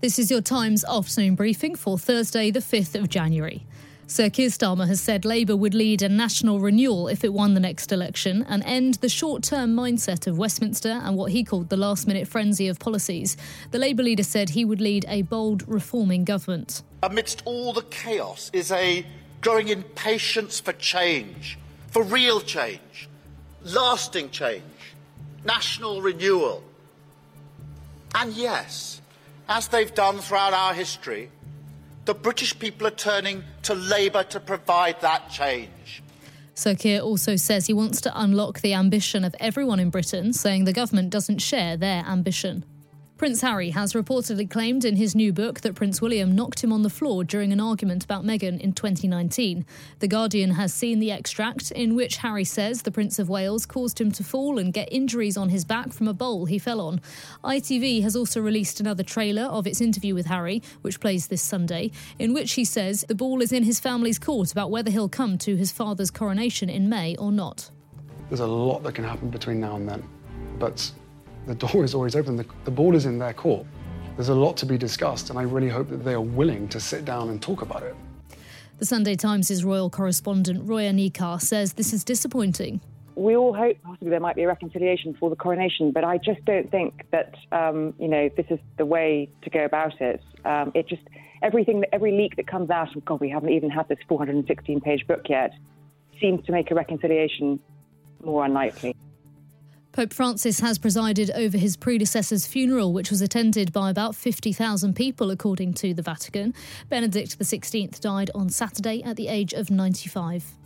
This is your Times afternoon briefing for Thursday, the 5th of January. Sir Keir Starmer has said Labour would lead a national renewal if it won the next election and end the short term mindset of Westminster and what he called the last minute frenzy of policies. The Labour leader said he would lead a bold reforming government. Amidst all the chaos is a growing impatience for change, for real change, lasting change, national renewal. And yes, as they've done throughout our history, the British people are turning to Labour to provide that change. Sir Keir also says he wants to unlock the ambition of everyone in Britain, saying the government doesn't share their ambition. Prince Harry has reportedly claimed in his new book that Prince William knocked him on the floor during an argument about Meghan in 2019. The Guardian has seen the extract in which Harry says the Prince of Wales caused him to fall and get injuries on his back from a bowl he fell on. ITV has also released another trailer of its interview with Harry, which plays this Sunday, in which he says the ball is in his family's court about whether he'll come to his father's coronation in May or not. There's a lot that can happen between now and then, but the door is always open. The, the ball is in their court. There's a lot to be discussed, and I really hope that they are willing to sit down and talk about it. The Sunday Times' royal correspondent Roya Nikkhah says this is disappointing. We all hope possibly there might be a reconciliation for the coronation, but I just don't think that um, you know this is the way to go about it. Um, it just everything, every leak that comes out, and God, we haven't even had this 416-page book yet, seems to make a reconciliation more unlikely. Pope Francis has presided over his predecessor's funeral, which was attended by about 50,000 people, according to the Vatican. Benedict XVI died on Saturday at the age of 95.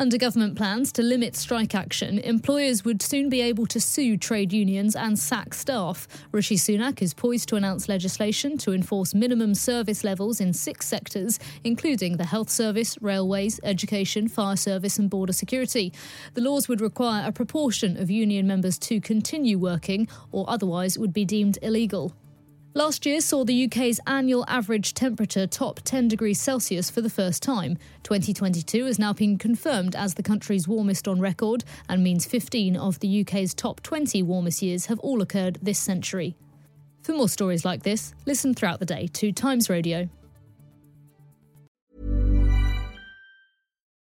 Under government plans to limit strike action, employers would soon be able to sue trade unions and sack staff. Rishi Sunak is poised to announce legislation to enforce minimum service levels in six sectors, including the health service, railways, education, fire service, and border security. The laws would require a proportion of union members to continue working, or otherwise would be deemed illegal. Last year saw the UK's annual average temperature top 10 degrees Celsius for the first time. 2022 has now been confirmed as the country's warmest on record and means 15 of the UK's top 20 warmest years have all occurred this century. For more stories like this, listen throughout the day to Times Radio.